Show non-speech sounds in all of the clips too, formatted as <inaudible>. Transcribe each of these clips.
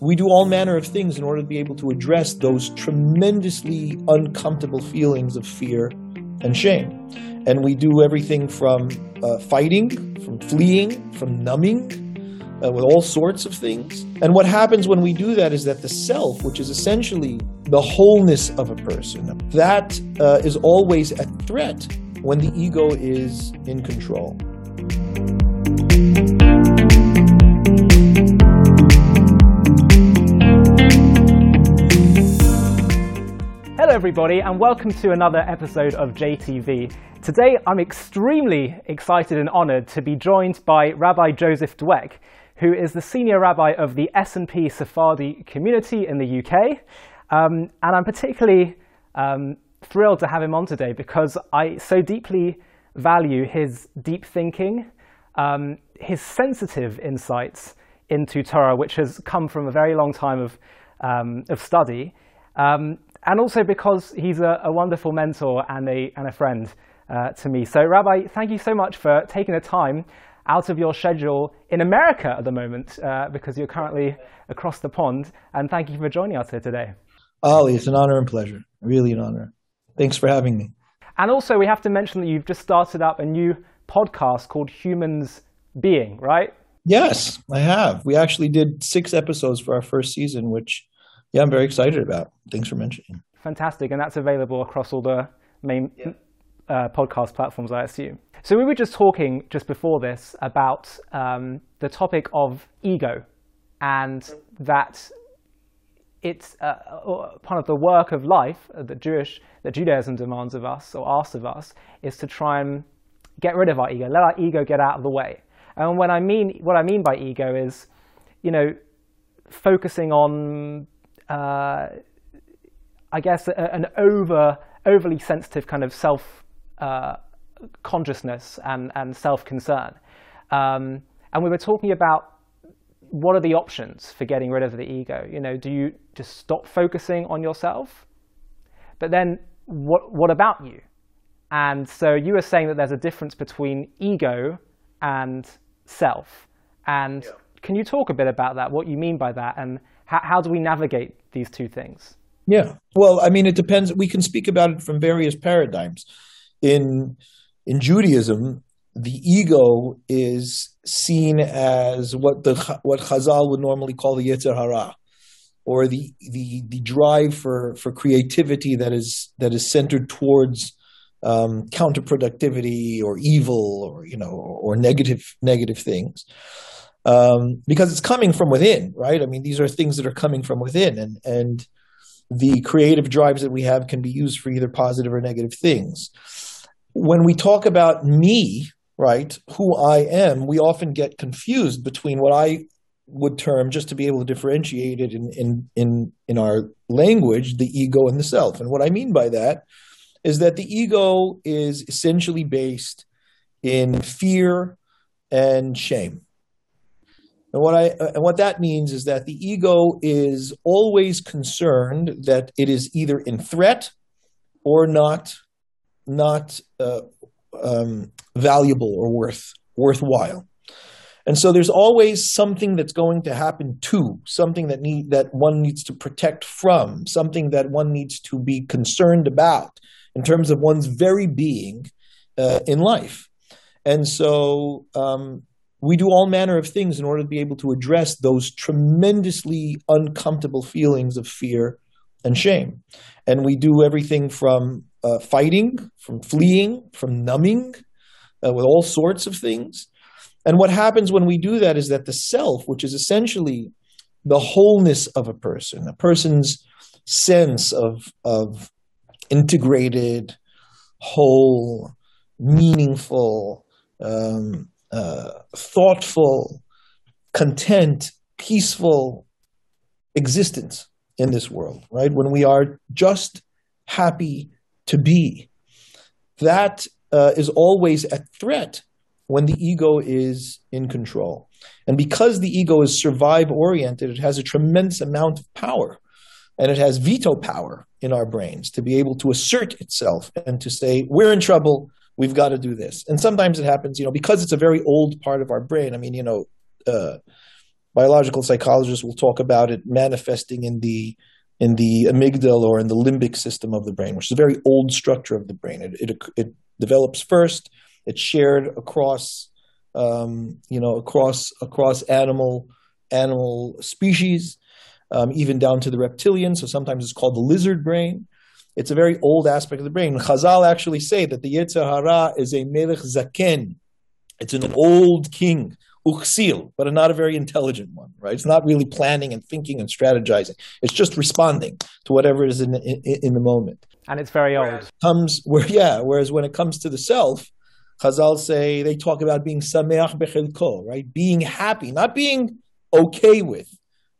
we do all manner of things in order to be able to address those tremendously uncomfortable feelings of fear and shame. And we do everything from uh, fighting, from fleeing, from numbing, uh, with all sorts of things. And what happens when we do that is that the self, which is essentially the wholeness of a person, that uh, is always a threat when the ego is in control. Everybody, and welcome to another episode of JTV. Today, I'm extremely excited and honored to be joined by Rabbi Joseph Dweck, who is the senior rabbi of the S&P Sephardi community in the UK. Um, and I'm particularly um, thrilled to have him on today because I so deeply value his deep thinking, um, his sensitive insights into Torah, which has come from a very long time of, um, of study. Um, and also because he's a, a wonderful mentor and a, and a friend uh, to me. So, Rabbi, thank you so much for taking the time out of your schedule in America at the moment uh, because you're currently across the pond. And thank you for joining us here today. Ali, it's an honor and pleasure. Really an honor. Thanks for having me. And also, we have to mention that you've just started up a new podcast called Humans Being, right? Yes, I have. We actually did six episodes for our first season, which yeah, I'm very excited about. Thanks for mentioning. Fantastic, and that's available across all the main yeah. uh, podcast platforms, I assume. So we were just talking just before this about um, the topic of ego, and that it's uh, part of the work of life that Jewish that Judaism demands of us or asks of us is to try and get rid of our ego, let our ego get out of the way. And when I mean what I mean by ego is, you know, focusing on uh, I guess, a, an over overly sensitive kind of self uh, consciousness and, and self concern. Um, and we were talking about what are the options for getting rid of the ego. You know, do you just stop focusing on yourself? But then, what what about you? And so you were saying that there's a difference between ego and self. And yeah. can you talk a bit about that? What you mean by that, and how, how do we navigate these two things? Yeah. Well, I mean, it depends. We can speak about it from various paradigms. In in Judaism, the ego is seen as what the what Chazal would normally call the Yetzer Hara, or the the the drive for for creativity that is that is centered towards um, counterproductivity or evil or you know or negative negative things um, because it's coming from within, right? I mean, these are things that are coming from within, and and the creative drives that we have can be used for either positive or negative things. When we talk about me, right, who I am, we often get confused between what I would term just to be able to differentiate it in in in in our language, the ego and the self. And what I mean by that is that the ego is essentially based in fear and shame and what I and what that means is that the ego is always concerned that it is either in threat or not not uh, um, valuable or worth worthwhile. And so there's always something that's going to happen to something that need that one needs to protect from, something that one needs to be concerned about in terms of one's very being uh, in life. And so um, we do all manner of things in order to be able to address those tremendously uncomfortable feelings of fear and shame. And we do everything from uh, fighting, from fleeing, from numbing, uh, with all sorts of things. And what happens when we do that is that the self, which is essentially the wholeness of a person, a person's sense of, of integrated, whole, meaningful, um, uh, thoughtful, content, peaceful existence in this world, right? When we are just happy to be, that uh, is always a threat when the ego is in control. And because the ego is survive oriented, it has a tremendous amount of power and it has veto power in our brains to be able to assert itself and to say, we're in trouble, we've got to do this. And sometimes it happens, you know, because it's a very old part of our brain. I mean, you know, uh, biological psychologists will talk about it manifesting in the in the amygdala or in the limbic system of the brain, which is a very old structure of the brain. It, it, it develops first. It's shared across, um, you know, across across animal animal species, um, even down to the reptilian. So sometimes it's called the lizard brain. It's a very old aspect of the brain. Chazal actually say that the Yetzer Hara is a melech zaken. It's an old king uksil, but not a very intelligent one, right? It's not really planning and thinking and strategizing. It's just responding to whatever is in, in, in the moment. And it's very old. Comes where, yeah. Whereas when it comes to the self, Chazal say they talk about being sameach bechelko, right? Being happy, not being okay with,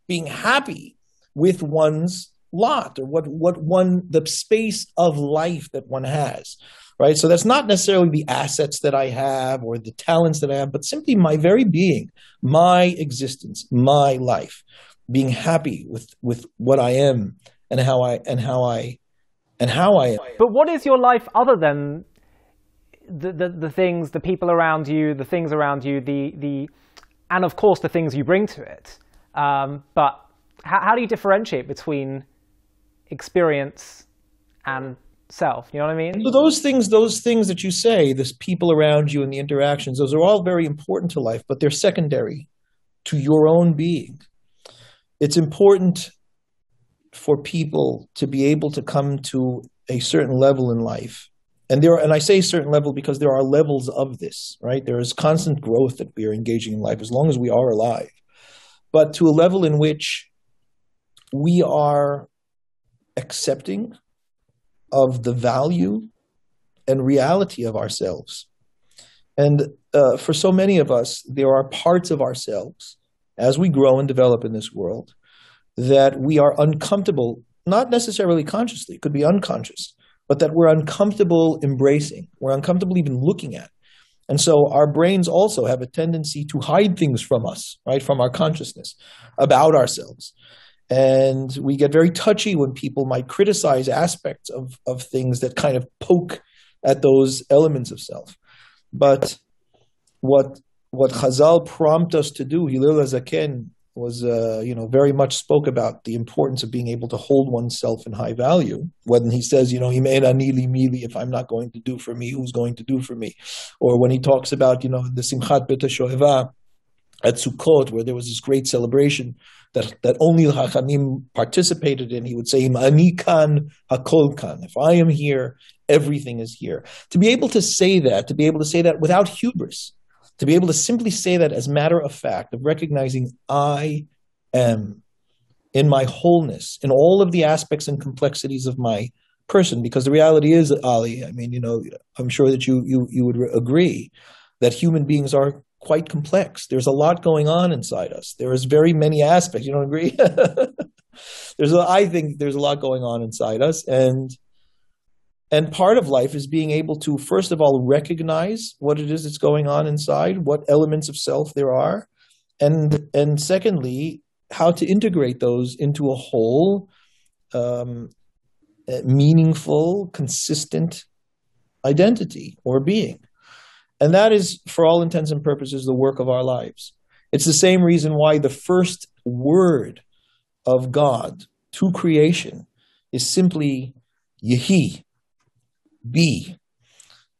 being happy with one's lot or what what one the space of life that one has right? So that's not necessarily the assets that I have or the talents that I have, but simply my very being, my existence, my life, being happy with with what I am and how I and how I and how I am. But what is your life other than the, the, the things, the people around you, the things around you, the the and of course the things you bring to it. Um, but how, how do you differentiate between experience and self. You know what I mean? So those things, those things that you say, this people around you and the interactions, those are all very important to life, but they're secondary to your own being. It's important for people to be able to come to a certain level in life. And there are, and I say certain level because there are levels of this, right? There is constant growth that we are engaging in life as long as we are alive. But to a level in which we are accepting of the value and reality of ourselves. And uh, for so many of us, there are parts of ourselves as we grow and develop in this world that we are uncomfortable, not necessarily consciously, it could be unconscious, but that we're uncomfortable embracing, we're uncomfortable even looking at. And so our brains also have a tendency to hide things from us, right, from our consciousness about ourselves. And we get very touchy when people might criticize aspects of, of things that kind of poke at those elements of self. But what what Chazal prompt us to do, Hillel Zaken was, uh, you know, very much spoke about the importance of being able to hold oneself in high value. When he says, you know, if I'm not going to do for me, who's going to do for me? Or when he talks about, you know, the Simchat Bet at Sukkot, where there was this great celebration that, that only the Hachamim participated in, he would say, Anikan hakolkan. If I am here, everything is here. To be able to say that, to be able to say that without hubris, to be able to simply say that as matter of fact, of recognizing I am in my wholeness, in all of the aspects and complexities of my person, because the reality is, Ali, I mean, you know, I'm sure that you you you would agree that human beings are quite complex. There's a lot going on inside us. There is very many aspects. You don't agree? <laughs> there's a, I think there's a lot going on inside us, and and part of life is being able to first of all recognize what it is that's going on inside, what elements of self there are, and and secondly, how to integrate those into a whole, um, meaningful, consistent identity or being. And that is, for all intents and purposes, the work of our lives. It's the same reason why the first word of God to creation is simply Yehi, be.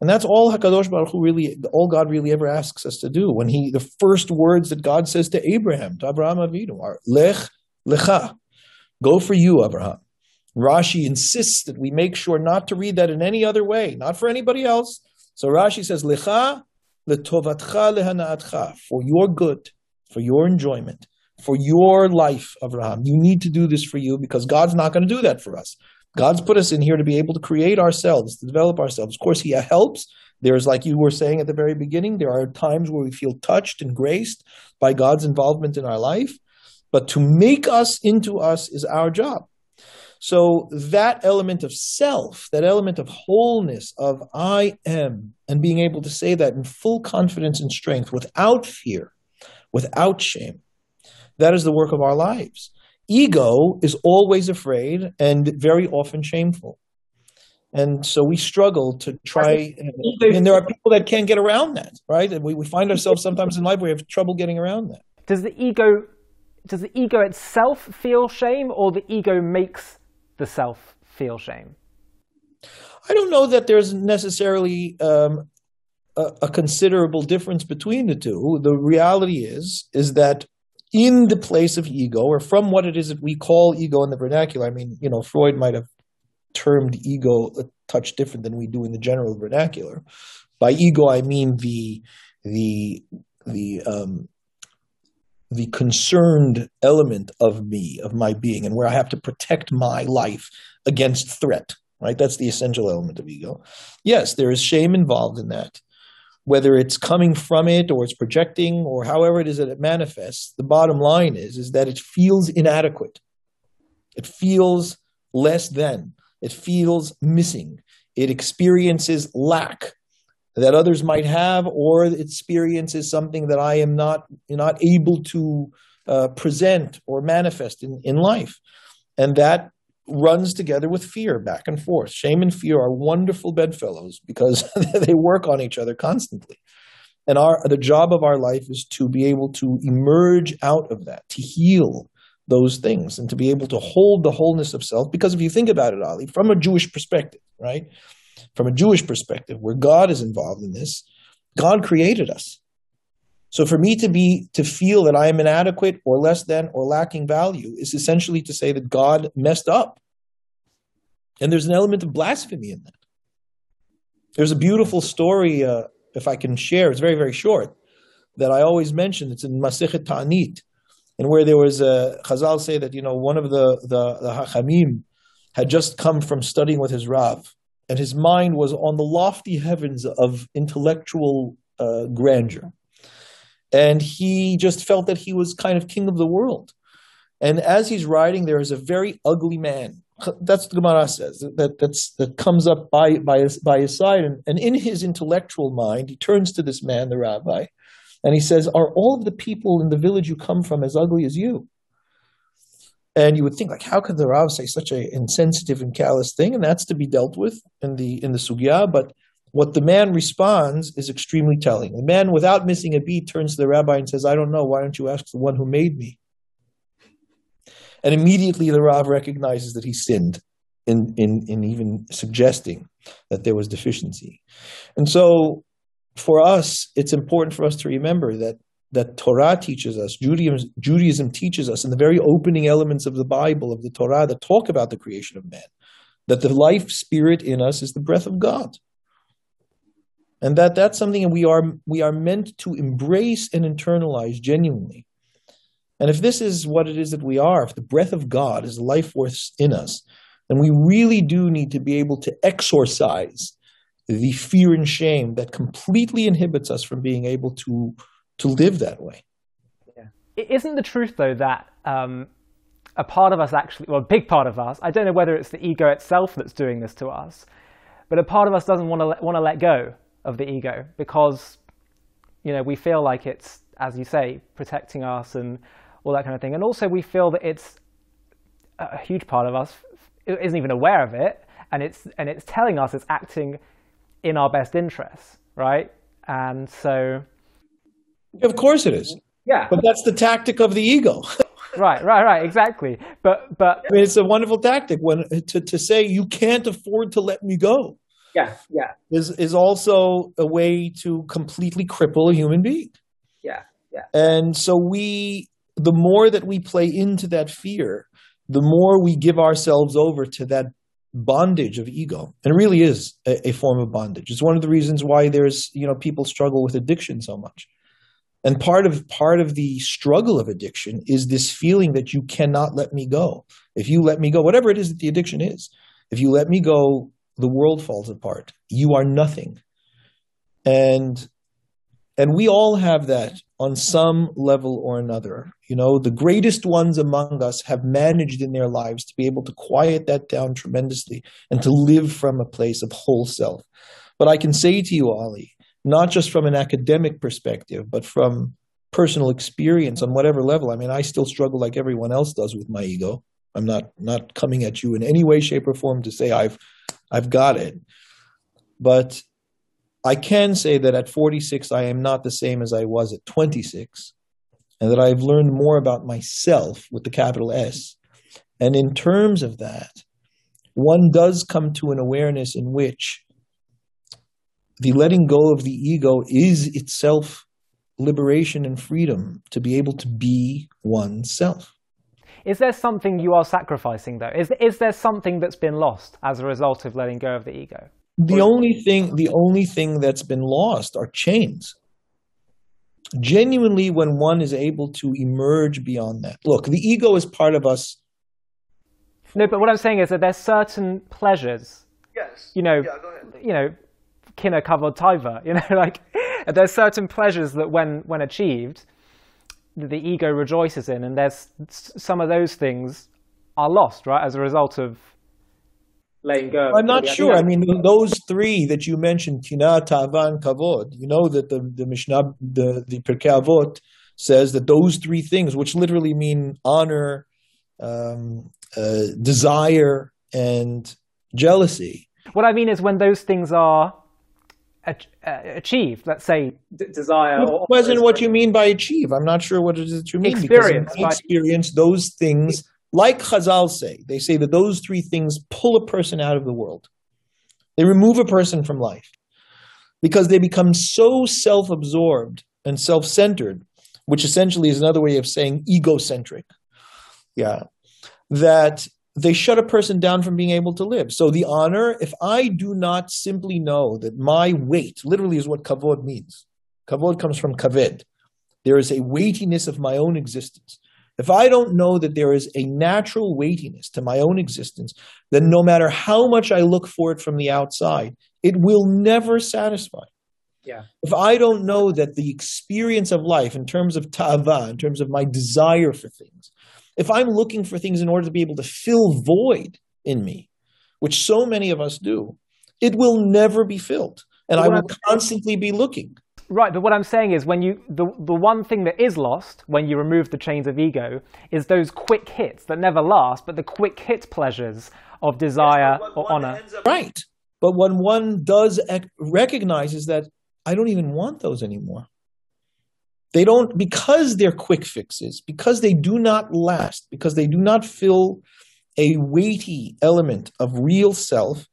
And that's all Hakadosh Baruch Hu really, all God really ever asks us to do. When He, the first words that God says to Abraham, to Abraham Avinu, are Lech Lecha, go for you, Abraham. Rashi insists that we make sure not to read that in any other way, not for anybody else, so Rashi says, Lecha letovatcha lehanaatcha, for your good, for your enjoyment, for your life, Abraham. You need to do this for you because God's not going to do that for us. God's put us in here to be able to create ourselves, to develop ourselves. Of course, He helps. There's, like you were saying at the very beginning, there are times where we feel touched and graced by God's involvement in our life. But to make us into us is our job. So that element of self, that element of wholeness, of I am, and being able to say that in full confidence and strength without fear, without shame, that is the work of our lives. Ego is always afraid and very often shameful. And so we struggle to try, and there are people that can't get around that, right? And we, we find ourselves sometimes in life where we have trouble getting around that. Does the ego does the ego itself feel shame, or the ego makes the self feel shame? I don't know that there's necessarily um, a, a, considerable difference between the two. The reality is is that in the place of ego, or from what it is that we call ego in the vernacular. I mean, you know, Freud might have termed ego a touch different than we do in the general vernacular. By ego, I mean the the the um, the concerned element of me, of my being, and where I have to protect my life against threat. Right? That's the essential element of ego. Yes, there is shame involved in that. Whether it's coming from it or it's projecting or however it is that it manifests, the bottom line is, is that it feels inadequate. It feels less than. It feels missing. It experiences lack that others might have, or experience is something that I am not not able to uh, present or manifest in, in life, and that runs together with fear back and forth. Shame and fear are wonderful bedfellows because <laughs> they work on each other constantly. And our the job of our life is to be able to emerge out of that, to heal those things, and to be able to hold the wholeness of self. Because if you think about it, Ali, from a Jewish perspective, right? From a Jewish perspective, where God is involved in this, God created us. So for me to be to feel that I am inadequate or less than or lacking value is essentially to say that God messed up. And there's an element of blasphemy in that. There's a beautiful story, uh, if I can share, it's very, very short, that I always mention. It's in Masechet Ta'anit, and where there was a Chazal say that, you know, one of the, the, the Hachamim had just come from studying with his Rav and his mind was on the lofty heavens of intellectual uh, grandeur. And he just felt that he was kind of king of the world. And as he's riding, there is a very ugly man. <laughs> That's the Gemara says. That that's that comes up by by his, by his side, and, and in his intellectual mind, he turns to this man, the rabbi, and he says, "Are all of the people in the village you come from as ugly as you?" And you would think, like, how could the Rav say such an insensitive and callous thing? And that's to be dealt with in the in the sugya. But what the man responds is extremely telling. The man, without missing a beat, turns to the rabbi and says, "I don't know. Why don't you ask the one who made me?" And immediately the Rav recognizes that he sinned in, in, in even suggesting that there was deficiency. And so for us, it's important for us to remember that that Torah teaches us, Judaism, Judaism teaches us in the very opening elements of the Bible, of the Torah, that talk about the creation of man, that the life spirit in us is the breath of God. And that that's something we are, we are meant to embrace and internalize genuinely. And if this is what it is that we are, if the breath of God is life force in us, then we really do need to be able to exorcise the fear and shame that completely inhibits us from being able to to live that way. Yeah. Isn't the truth though that um, a part of us actually, well, a big part of us, I don't know whether it's the ego itself that's doing this to us, but a part of us doesn't want to let, want to let go of the ego because, you know, we feel like it's, as you say, protecting us and all that kind of thing. And also we feel that it's a huge part of us isn't even aware of it and it's, and it's telling us it's acting in our best interests, right? And so of course it is. Yeah. But that's the tactic of the ego. <laughs> right, right, right, exactly. But but I mean, it's a wonderful tactic when to, to say you can't afford to let me go. Yeah, yeah. Is is also a way to completely cripple a human being. Yeah, yeah. And so we the more that we play into that fear, the more we give ourselves over to that bondage of ego and it really is a, a form of bondage it's one of the reasons why there's you know people struggle with addiction so much and part of part of the struggle of addiction is this feeling that you cannot let me go. If you let me go, whatever it is that the addiction is, if you let me go, the world falls apart. You are nothing. And and we all have that on some level or another. You know, the greatest ones among us have managed in their lives to be able to quiet that down tremendously and to live from a place of whole self. But I can say to you, Ali, not just from an academic perspective, but from personal experience on whatever level. I mean, I still struggle like everyone else does with my ego. I'm not not coming at you in any way, shape, or form to say I've I've got it. But I can say that at 46, I am not the same as I was at 26. and that I've learned more about myself with the capital S. And in terms of that, one does come to an awareness in which the letting go of the ego is itself liberation and freedom to be able to be oneself. Is there something you are sacrificing though? Is, is there something that's been lost as a result of letting go of the ego? The only thing the only thing that's been lost are chains. Genuinely when one is able to emerge beyond that. Look, the ego is part of us. No, but what I'm saying is that there's certain pleasures. Yes. You know, yeah, you know, kina kavod taiva, <laughs> you know, like there's certain pleasures that when when achieved, the ego rejoices in, and there's some of those things are lost, right, as a result of letting go. I'm not sure. I mean, those three that you mentioned, Kina, Ta'ava, Kavod, you know that the, the Mishnah, the, the Pirkei Avot says that those three things, which literally mean honor, um, uh, desire, and jealousy. What I mean is when those things are uh, achieved, let's say d- desire. Well, or, what you mean by achieve. I'm not sure what it is that you mean. Experience. Because in experience, those things like Chazal say, they say that those three things pull a person out of the world. They remove a person from life because they become so self absorbed and self centered, which essentially is another way of saying egocentric. Yeah. That they shut a person down from being able to live. So the honor, if I do not simply know that my weight, literally is what kavod means. Kavod comes from kaved. There is a weightiness of my own existence. If I don't know that there is a natural weightiness to my own existence, then no matter how much I look for it from the outside, it will never satisfy. Yeah. If I don't know that the experience of life, in terms of ta'ava, in terms of my desire for things, if I'm looking for things in order to be able to fill void in me, which so many of us do, it will never be filled. And I will constantly be looking. Right, but what I'm saying is when you the the one thing that is lost when you remove the chains of ego is those quick hits that never last, but the quick hit pleasures of desire yes, or honor. Right. But when one does recognizes that I don't even want those anymore. They don't because they're quick fixes, because they do not last, because they do not fill a weighty element of real self,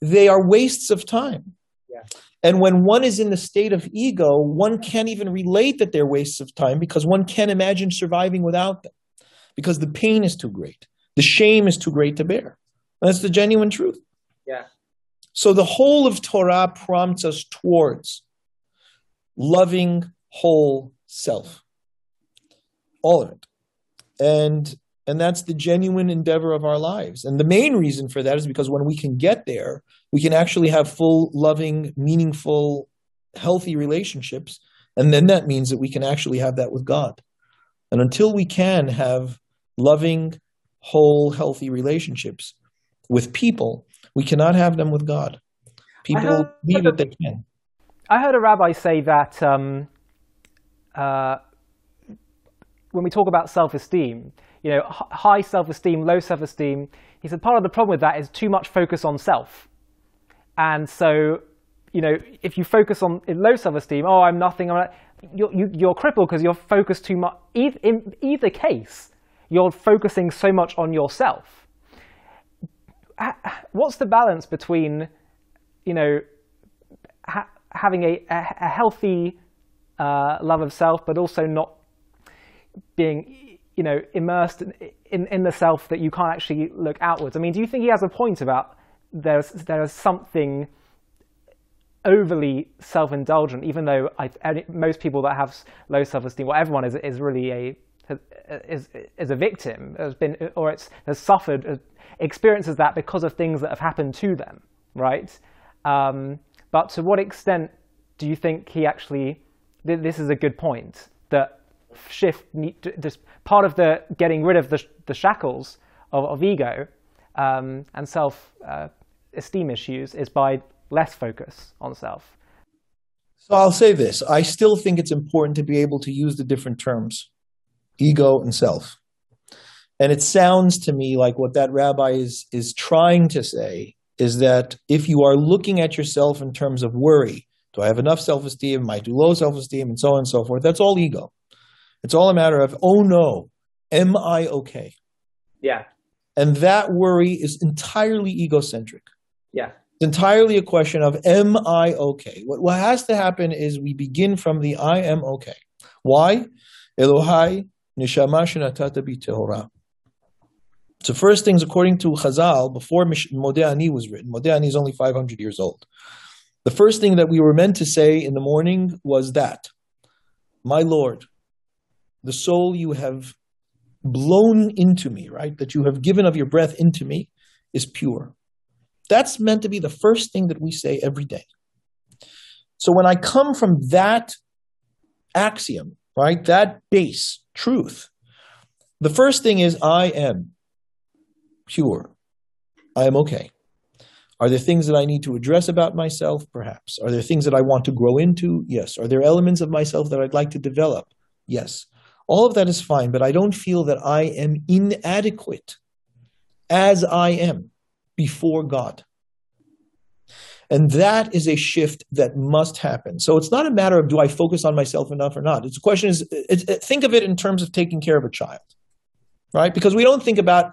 they are wastes of time. Yeah. And when one is in the state of ego, one can't even relate that they're wastes of time because one can't imagine surviving without them because the pain is too great. The shame is too great to bear. That's the genuine truth. Yeah. So the whole of Torah prompts us towards loving whole self. All of it. And and that's the genuine endeavor of our lives. And the main reason for that is because when we can get there, we can actually have full, loving, meaningful, healthy relationships. And then that means that we can actually have that with God. And until we can have loving, whole, healthy relationships with people, we cannot have them with God. People believe that they can. I heard a rabbi say that um, uh, when we talk about self-esteem, you know, high self-esteem, low self-esteem, he said part of the problem with that is too much focus on self. And so, you know, if you focus on low self-esteem, oh, I'm nothing, I'm not, you're, you, you are crippled because you're focused too much. In either case, you're focusing so much on yourself. What's the balance between, you know, ha having a, a, a healthy uh, love of self, but also not being, you know, immersed in, in, the self that you can't actually look outwards? I mean, do you think he has a point about there's there is something overly self-indulgent, even though I, most people that have low self-esteem, well, everyone is is really a is is a victim, has been or it's has suffered uh, experiences that because of things that have happened to them, right? Um, but to what extent do you think he actually? This is a good point that shift this part of the getting rid of the, the shackles of, of ego um, and self uh, esteem issues is by less focus on self. So I'll say this I still think it's important to be able to use the different terms ego and self. And it sounds to me like what that rabbi is, is trying to say is that if you are looking at yourself in terms of worry, do I have enough self esteem? Am I too low self esteem? And so on and so forth, that's all ego. It's all a matter of, oh no, am I okay? Yeah. And that worry is entirely egocentric. Yeah. It's entirely a question of, am I okay? What, what has to happen is we begin from the I am okay. Why? Elohai neshama shenatata bi tehora. So first things, according to Chazal, before Modeh Ani was written, Modeh Ani is only 500 years old. The first thing that we were meant to say in the morning was that, my Lord, the soul you have blown into me, right, that you have given of your breath into me, is pure. That's meant to be the first thing that we say every day. So when I come from that axiom, right, that base truth, the first thing is I am pure. I am okay. Are there things that I need to address about myself? Perhaps. Are there things that I want to grow into? Yes. Are there elements of myself that I'd like to develop? Yes. All of that is fine, but I don't feel that I am inadequate as I am before God. And that is a shift that must happen. So it's not a matter of do I focus on myself enough or not. It's a question is think of it in terms of taking care of a child, right? Because we don't think about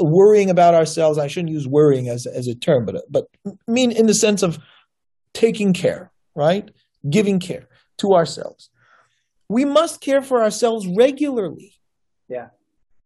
worrying about ourselves. I shouldn't use worrying as as a term, but but mean in the sense of taking care, right? Giving care to ourselves. We must care for ourselves regularly. Yeah.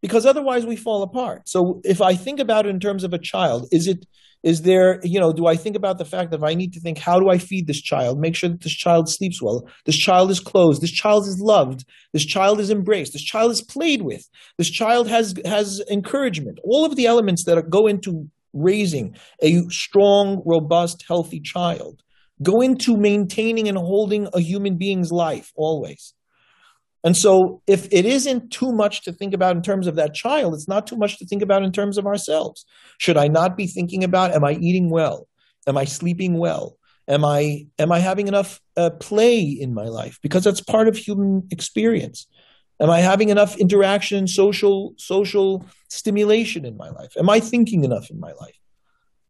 Because otherwise we fall apart. So if I think about it in terms of a child, is it is there, you know, do I think about the fact that if I need to think, how do I feed this child? Make sure that this child sleeps well. This child is clothed. This child is loved. This child is embraced. This child is played with. This child has, has encouragement. All of the elements that go into raising a strong, robust, healthy child go into maintaining and holding a human being's life always. And so, if it isn't too much to think about in terms of that child, it's not too much to think about in terms of ourselves. Should I not be thinking about, am I eating well? Am I sleeping well? Am I am I having enough uh, play in my life? Because that's part of human experience. Am I having enough interaction, social social stimulation in my life? Am I thinking enough in my life?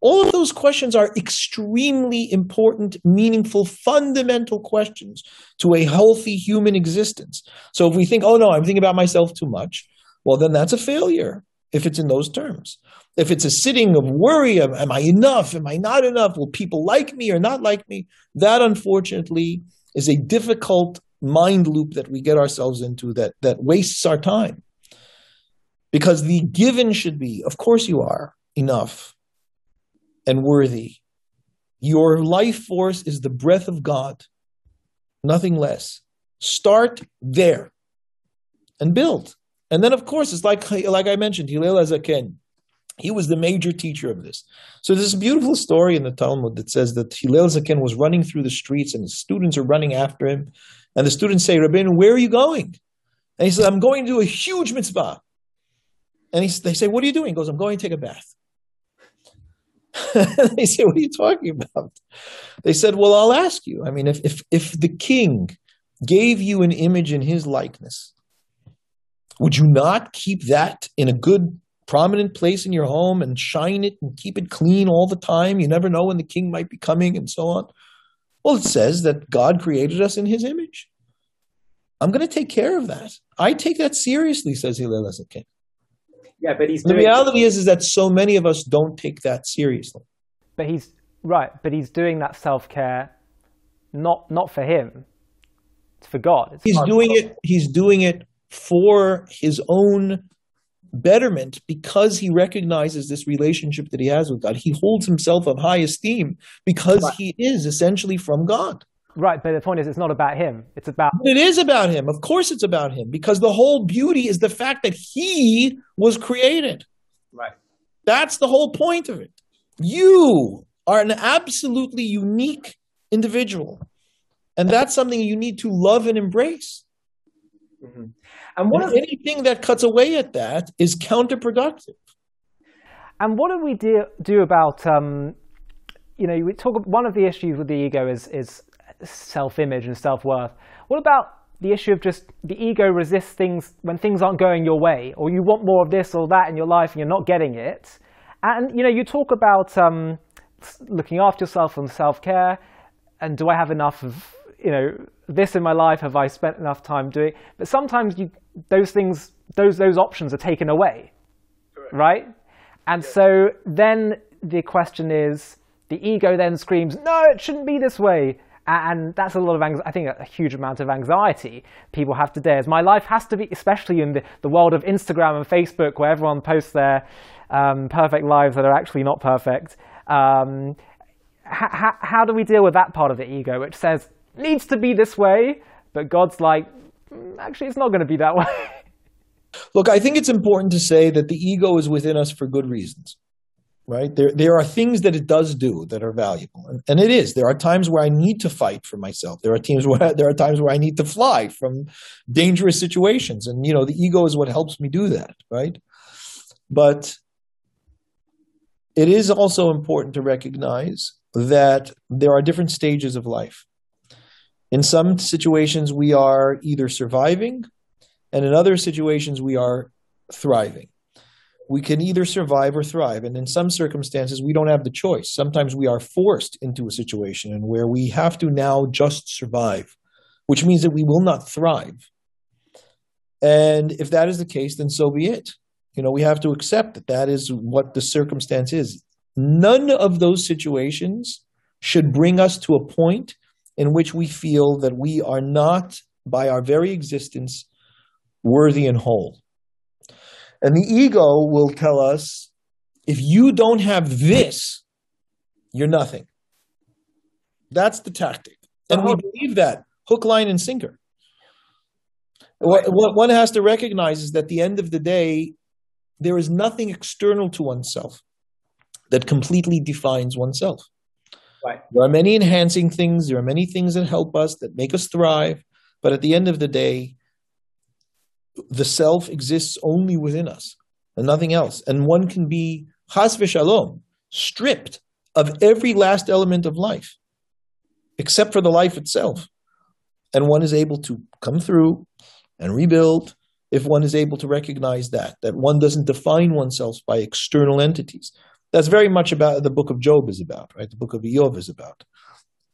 All of those questions are extremely important, meaningful, fundamental questions to a healthy human existence. So if we think, oh no, I'm thinking about myself too much, well, then that's a failure if it's in those terms. If it's a sitting of worry, am I enough? Am I not enough? Will people like me or not like me? That unfortunately is a difficult mind loop that we get ourselves into that, that wastes our time. Because the given should be, of course you are enough and worthy. Your life force is the breath of God, nothing less. Start there and build. And then, of course, it's like, like I mentioned, Hillel Azaken. He was the major teacher of this. So there's a beautiful story in the Talmud that says that Hillel Zaken was running through the streets and the students are running after him. And the students say, Rabbeinu, where are you going? And he says, I'm going to do a huge mitzvah. And he, they say, what are you doing? He goes, I'm going to take a bath. <laughs> they say, What are you talking about? They said, Well, I'll ask you. I mean, if, if, if the king gave you an image in his likeness, would you not keep that in a good, prominent place in your home and shine it and keep it clean all the time? You never know when the king might be coming and so on. Well, it says that God created us in his image. I'm going to take care of that. I take that seriously, says Hillel king. Yeah, but he's. The reality is, is that so many of us don't take that seriously. But he's right. But he's doing that self care, not not for him. It's for God. It's he's doing it. He's doing it for his own betterment because he recognizes this relationship that he has with God. He holds himself of high esteem because right. he is essentially from God. Right, but the point is, it's not about him. It's about. It is about him. Of course, it's about him because the whole beauty is the fact that he was created. Right. That's the whole point of it. You are an absolutely unique individual, and that's something you need to love and embrace. Mm-hmm. And, what and anything that cuts away at that is counterproductive. And what do we do, do about um, you know, we talk. One of the issues with the ego is is self-image and self-worth. What about the issue of just the ego resists things when things aren't going your way, or you want more of this or that in your life and you're not getting it? And you know, you talk about um, looking after yourself and self-care, and do I have enough of you know, this in my life have I spent enough time doing? But sometimes you, those things, those those options are taken away, Correct. right? And yeah. so then the question is, the ego then screams, "No, it shouldn't be this way." And that's a lot of, I think, a huge amount of anxiety people have today. As my life has to be, especially in the, the world of Instagram and Facebook, where everyone posts their um, perfect lives that are actually not perfect. Um, how, do we deal with that part of the ego, which says needs to be this way, but God's like, mm, actually, it's not going to be that way. <laughs> Look, I think it's important to say that the ego is within us for good reasons, right? There, there are things that it does do that are valuable, and, it is. There are times where I need to fight for myself. There are teams where <laughs> there are times where I need to fly from dangerous situations, and you know, the ego is what helps me do that, right? But it is also important to recognize that there are different stages of life. In some situations, we are either surviving, and in other situations, we are thriving. We can either survive or thrive. And in some circumstances, we don't have the choice. Sometimes we are forced into a situation and where we have to now just survive, which means that we will not thrive. And if that is the case, then so be it. You know, we have to accept that that is what the circumstance is. None of those situations should bring us to a point in which we feel that we are not, by our very existence, worthy and whole. And the ego will tell us if you don't have this, you're nothing. That's the tactic. And we uh-huh. believe that hook, line, and sinker. What, what one has to recognize is that at the end of the day, there is nothing external to oneself that completely defines oneself. Right. There are many enhancing things, there are many things that help us, that make us thrive, but at the end of the day, the self exists only within us and nothing else. And one can be, chas v'shalom, stripped of every last element of life, except for the life itself. And one is able to come through and rebuild if one is able to recognize that, that one doesn't define oneself by external entities. That's very much about the book of Job is about, right? The book of Iyov is about,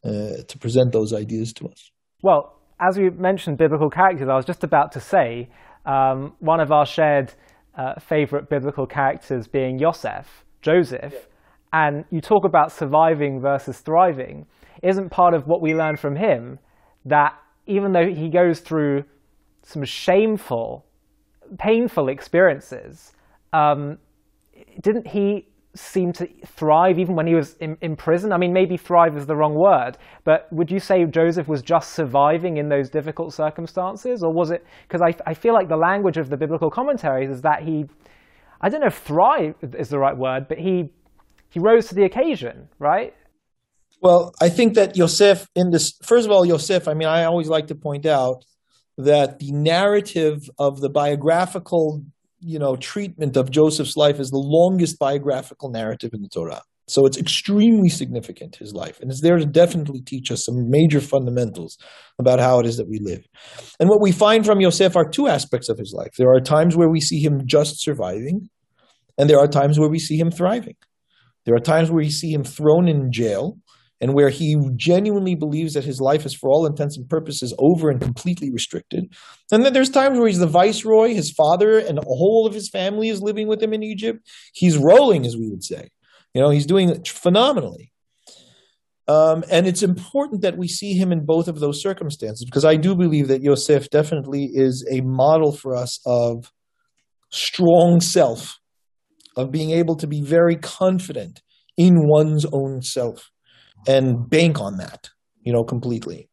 uh, to present those ideas to us. Well, as we mentioned biblical characters, I was just about to say um, one of our shared uh, favorite biblical characters being Yosef, Joseph, yeah. and you talk about surviving versus thriving. Isn't part of what we learn from him that even though he goes through some shameful painful experiences, um, didn't he seem to thrive even when he was in, in, prison? I mean, maybe thrive is the wrong word, but would you say Joseph was just surviving in those difficult circumstances? Or was it, because I, I feel like the language of the biblical commentaries is that he, I don't know if thrive is the right word, but he, he rose to the occasion, right? Well, I think that Yosef, in this, first of all, Yosef, I mean, I always like to point out that the narrative of the biographical, you know, treatment of Joseph's life is the longest biographical narrative in the Torah. So it's extremely significant, his life. And it's there to definitely teach us some major fundamentals about how it is that we live. And what we find from Yosef are two aspects of his life. There are times where we see him just surviving, and there are times where we see him thriving. There are times where we see him thrown in jail, and where he genuinely believes that his life is, for all intents and purposes, over and completely restricted. And then there's times where he's the viceroy, his father and the whole of his family is living with him in Egypt. He's rolling, as we would say. You know, he's doing phenomenally. Um, and it's important that we see him in both of those circumstances because I do believe that Yosef definitely is a model for us of strong self, of being able to be very confident in one's own self and bank on that, you know, completely.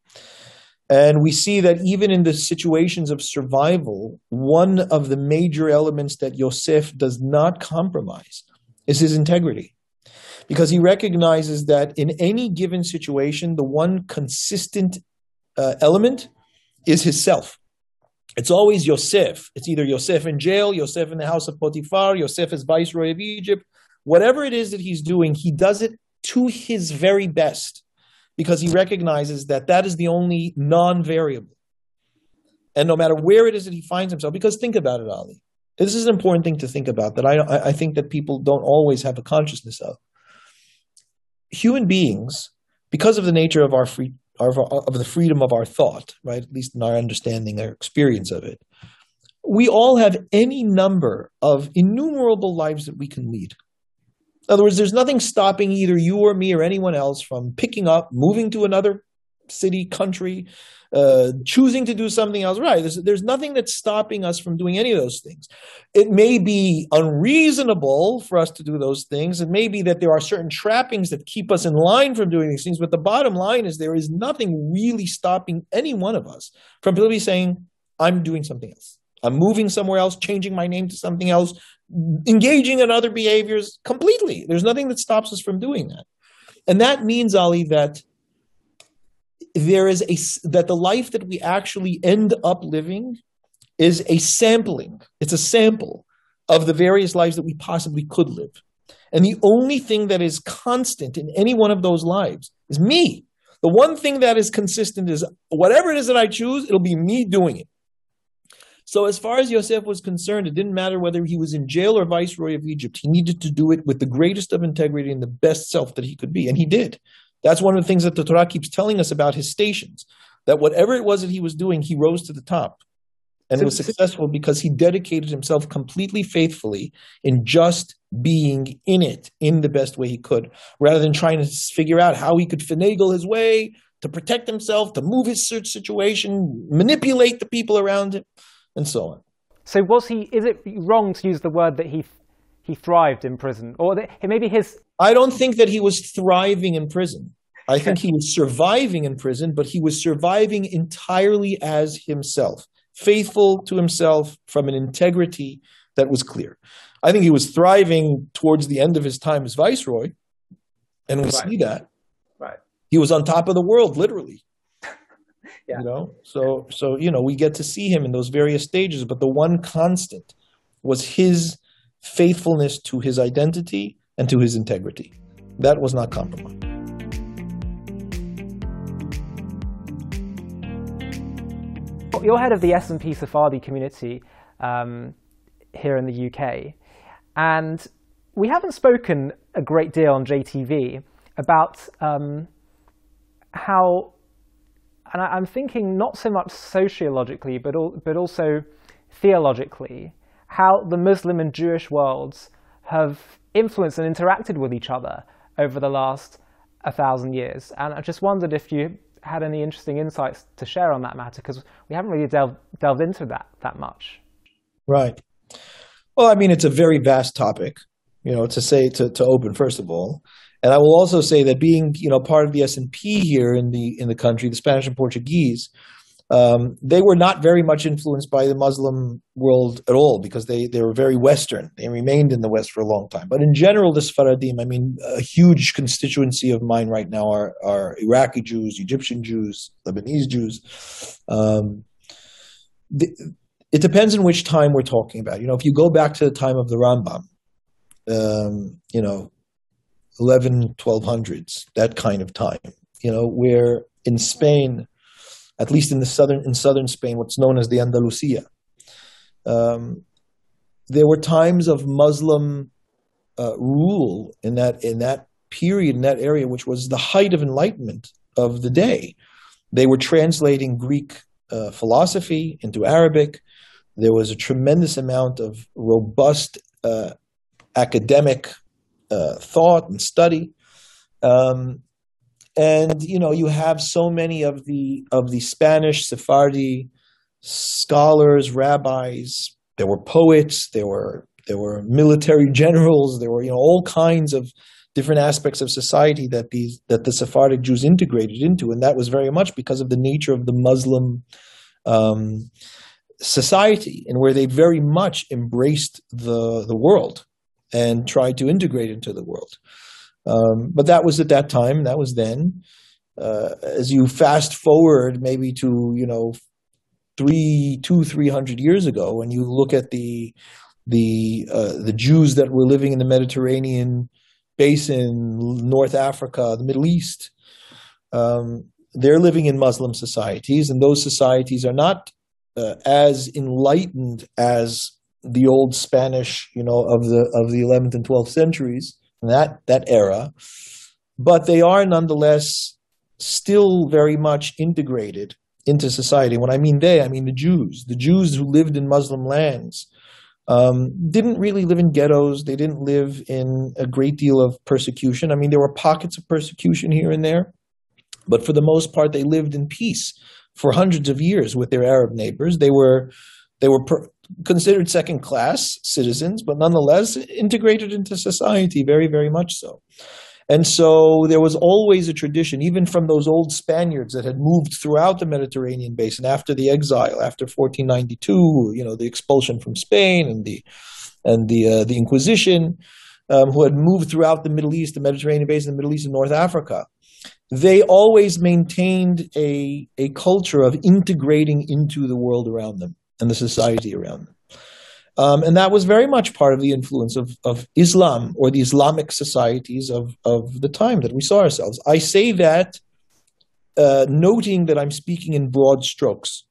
And we see that even in the situations of survival, one of the major elements that Yosef does not compromise is his integrity. Because he recognizes that in any given situation, the one consistent uh, element is his self. It's always Yosef. It's either Yosef in jail, Yosef in the house of Potiphar, Yosef as viceroy of Egypt. Whatever it is that he's doing, he does it to his very best because he recognizes that that is the only non variable. And no matter where it is that he finds himself, because think about it, Ali. This is an important thing to think about that I, I think that people don't always have a consciousness of. Human beings, because of the nature of our free, of, of the freedom of our thought, right? At least in our understanding our experience of it. We all have any number of innumerable lives that we can lead. In other words, there's nothing stopping either you or me or anyone else from picking up, moving to another city, country, uh, choosing to do something else. Right. There's, there's nothing that's stopping us from doing any of those things. It may be unreasonable for us to do those things. It may be that there are certain trappings that keep us in line from doing these things. But the bottom line is there is nothing really stopping any one of us from really saying, I'm doing something else. I'm moving somewhere else, changing my name to something else, engaging in other behaviors completely. There's nothing that stops us from doing that. And that means, Ollie, that there is a that the life that we actually end up living is a sampling. It's a sample of the various lives that we possibly could live. And the only thing that is constant in any one of those lives is me. The one thing that is consistent is whatever it is that I choose, it'll be me doing it. So, as far as Yosef was concerned, it didn't matter whether he was in jail or viceroy of Egypt. He needed to do it with the greatest of integrity and the best self that he could be. And he did. That's one of the things that the Torah keeps telling us about his stations. That whatever it was that he was doing, he rose to the top. And so, was successful because he dedicated himself completely faithfully in just being in it in the best way he could, rather than trying to figure out how he could finagle his way to protect himself, to move his situation, manipulate the people around him, and so on. So was he? Is it wrong to use the word that he he thrived in prison, or that maybe his I don't think that he was thriving in prison. I think <laughs> he was surviving in prison, but he was surviving entirely as himself, faithful to himself from an integrity that was clear. I think he was thriving towards the end of his time as viceroy, and we right. see that. Right. He was on top of the world, literally. Yeah. You know, so so you know we get to see him in those various stages, but the one constant was his faithfulness to his identity and to his integrity. That was not compromised. You're head of the S&P Sephardi community um, here in the UK, and we haven't spoken a great deal on JTV about um, how, and I, am thinking not so much sociologically, but, al- but also theologically, how the Muslim and Jewish worlds have influenced and interacted with each other over the last a thousand years. And I just wondered if you had any interesting insights to share on that matter, because we haven't really delved, delved into that that much. Right. Well, I mean, it's a very vast topic, you know, to say to, to open first of all, and I will also say that being you know part of the S and P here in the in the country, the Spanish and Portuguese, um, they were not very much influenced by the Muslim world at all because they, they were very Western. They remained in the West for a long time. But in general, the Sfaradim, I mean, a huge constituency of mine right now are, are Iraqi Jews, Egyptian Jews, Lebanese Jews. Um, the, it depends on which time we're talking about. You know, if you go back to the time of the Rambam, um, you know, 11, 1200s, that kind of time, you know, where in Spain, at least in the southern in southern Spain, what's known as the Andalusia. Um, there were times of Muslim uh, rule in that in that period in that area, which was the height of enlightenment of the day. They were translating Greek uh, philosophy into Arabic. There was a tremendous amount of robust uh, academic uh, thought and study. Um, and you know you have so many of the of the Spanish Sephardi scholars, rabbis. There were poets. There were there were military generals. There were you know all kinds of different aspects of society that these that the Sephardic Jews integrated into, and that was very much because of the nature of the Muslim um, society, and where they very much embraced the the world and try to integrate into the world. Um, but that was at that time. That was then. Uh, as you fast forward, maybe to you know three, two, three hundred years ago, and you look at the the uh, the Jews that were living in the Mediterranean basin, North Africa, the Middle East. Um, they're living in Muslim societies, and those societies are not uh, as enlightened as the old Spanish, you know, of the of the 11th and 12th centuries that that era, but they are nonetheless still very much integrated into society. When I mean they, I mean the Jews. The Jews who lived in Muslim lands um, didn't really live in ghettos. They didn't live in a great deal of persecution. I mean, there were pockets of persecution here and there, but for the most part, they lived in peace for hundreds of years with their Arab neighbors. They were they were per- considered second class citizens, but nonetheless integrated into society very, very much so. And so there was always a tradition, even from those old Spaniards that had moved throughout the Mediterranean basin after the exile, after 1492, you know, the expulsion from Spain and the and the uh, the Inquisition, um, who had moved throughout the Middle East, the Mediterranean basin, the Middle East, and North Africa. They always maintained a a culture of integrating into the world around them and the society around them. Um, and that was very much part of the influence of, of Islam or the Islamic societies of, of the time that we saw ourselves. I say that uh, noting that I'm speaking in broad strokes.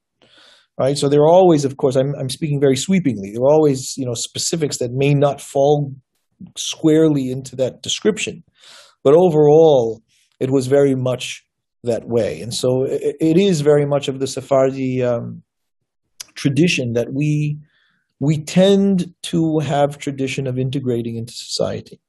Right, so there are always, of course, I'm, I'm speaking very sweepingly. There are always, you know, specifics that may not fall squarely into that description, but overall, it was very much that way. And so it, it is very much of the Sephardi um, tradition that we we tend to have tradition of integrating into society.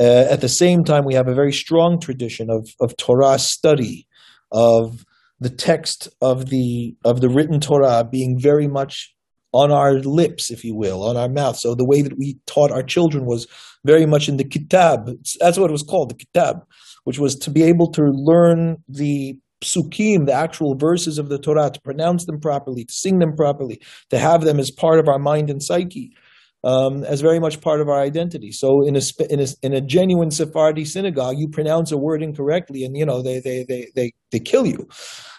Uh, at the same time, we have a very strong tradition of, of Torah study, of the text of the of the written Torah being very much on our lips, if you will, on our mouth. So the way that we taught our children was very much in the kitab. That's what it was called, the kitab, which was to be able to learn the psukim, the actual verses of the Torah, to pronounce them properly, to sing them properly, to have them as part of our mind and psyche, um, as very much part of our identity. So in a, in a in a genuine Sephardi synagogue, you pronounce a word incorrectly, and you know they they they they they kill you.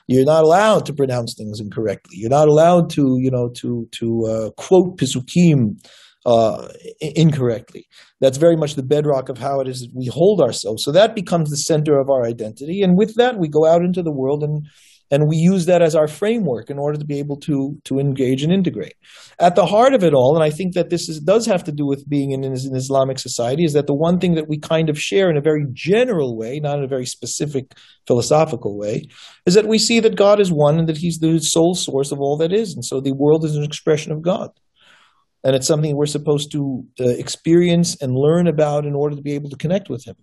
You're not allowed to pronounce things incorrectly. You're not allowed to you know to to uh, quote psukim uh, incorrectly. That's very much the bedrock of how it is that we hold ourselves. So that becomes the center of our identity, and with that, we go out into the world and and we use that as our framework in order to be able to to engage and integrate. At the heart of it all, and I think that this is, does have to do with being in an Islamic society, is that the one thing that we kind of share in a very general way, not in a very specific philosophical way, is that we see that God is one and that He's the sole source of all that is, and so the world is an expression of God and it's something we're supposed to uh, experience and learn about in order to be able to connect with him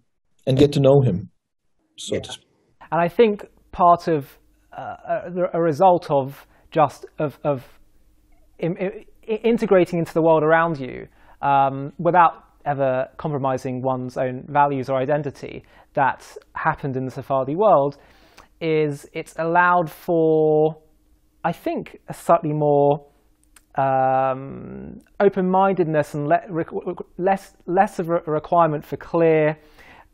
and get to know him so yeah. and i think part of uh, a, result of just of, of in, in, integrating into the world around you um, without ever compromising one's own values or identity that happened in the Sephardi world is it's allowed for, I think, a slightly more um, open-mindedness and le- less less of a requirement for clear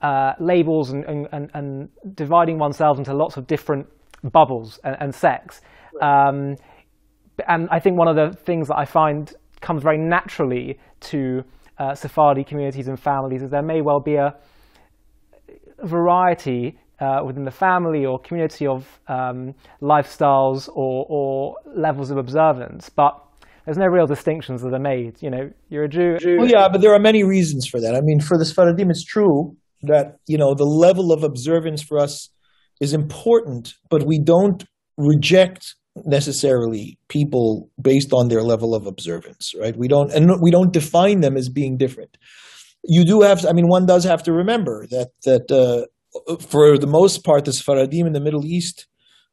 uh, labels and, and, and, dividing oneself into lots of different bubbles and, and sects. Um, and I think one of the things that I find comes very naturally to uh, Sephardi communities and families is there may well be a variety uh, within the family or community of um, lifestyles or, or, levels of observance, but there's no real distinctions that are made. You know, you're a Jew. Well, yeah, but there are many reasons for that. I mean, for the Sfaradim, it's true that you know the level of observance for us is important, but we don't reject necessarily people based on their level of observance, right? We don't, and we don't define them as being different. You do have, I mean, one does have to remember that that uh, for the most part, the Sfaradim in the Middle East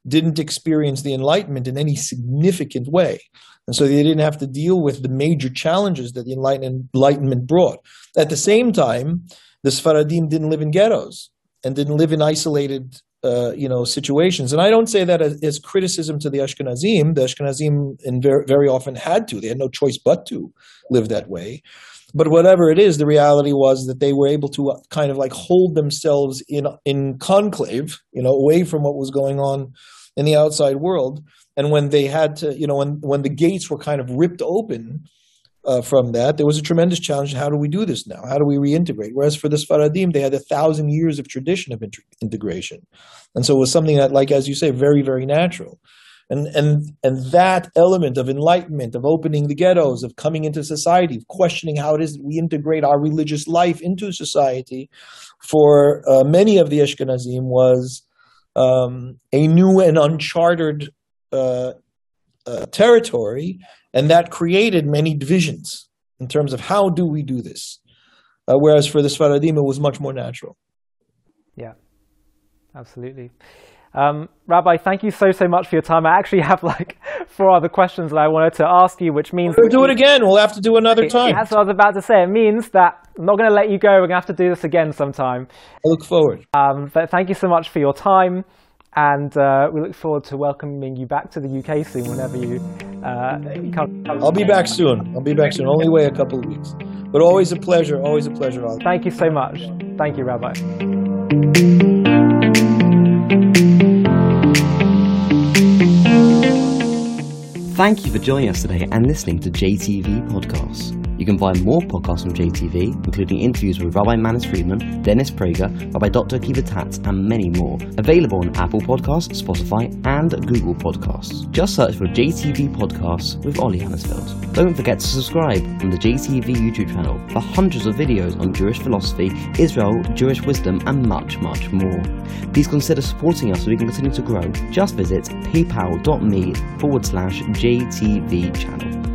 didn't experience the Enlightenment in any significant way. And so they didn't have to deal with the major challenges that the Enlightenment brought. At the same time, the Sfaradim didn't live in ghettos and didn't live in isolated uh, you know situations. And I don't say that as, as, criticism to the Ashkenazim. The Ashkenazim in very, very often had to; they had no choice but to live that way. But whatever it is, the reality was that they were able to uh, kind of like hold themselves in in conclave, you know, away from what was going on in the outside world. And when they had to, you know, when when the gates were kind of ripped open uh, from that, there was a tremendous challenge. How do we do this now? How do we reintegrate? Whereas for the Sfaradim, they had a thousand years of tradition of inter- integration, and so it was something that, like as you say, very very natural. And and and that element of enlightenment, of opening the ghettos, of coming into society, of questioning how it is that we integrate our religious life into society, for uh, many of the Ashkenazim was um, a new and uncharted uh, uh, territory, and that created many divisions in terms of how do we do this. Uh, whereas for the Sfaradim, it was much more natural. Yeah, absolutely. Um, Rabbi, thank you so so much for your time. I actually have like <laughs> four other questions that I wanted to ask you, which means we'll do it again. We'll have to do another time. That's what I was about to say. It means that I'm not going to let you go. We're going to have to do this again sometime. I look forward. Um, but thank you so much for your time, and uh, we look forward to welcoming you back to the UK soon. Whenever you uh, come. I'll be back soon. I'll be back soon. Only wait a couple of weeks, but always a pleasure. Always a pleasure. Thank you so much. Thank you, Rabbi. Thank you for joining us today and listening to JTV Podcasts. You can find more podcasts from JTV, including interviews with Rabbi Manis Friedman, Dennis Prager, Rabbi Dr. Akiva Tatz, and many more. Available on Apple Podcasts, Spotify, and Google Podcasts. Just search for JTV Podcasts with Ollie Anisfeld. Don't forget to subscribe on the JTV YouTube channel for hundreds of videos on Jewish philosophy, Israel, Jewish wisdom, and much, much more. Please consider supporting us so we can continue to grow. Just visit paypal.me forward slash JTV channel.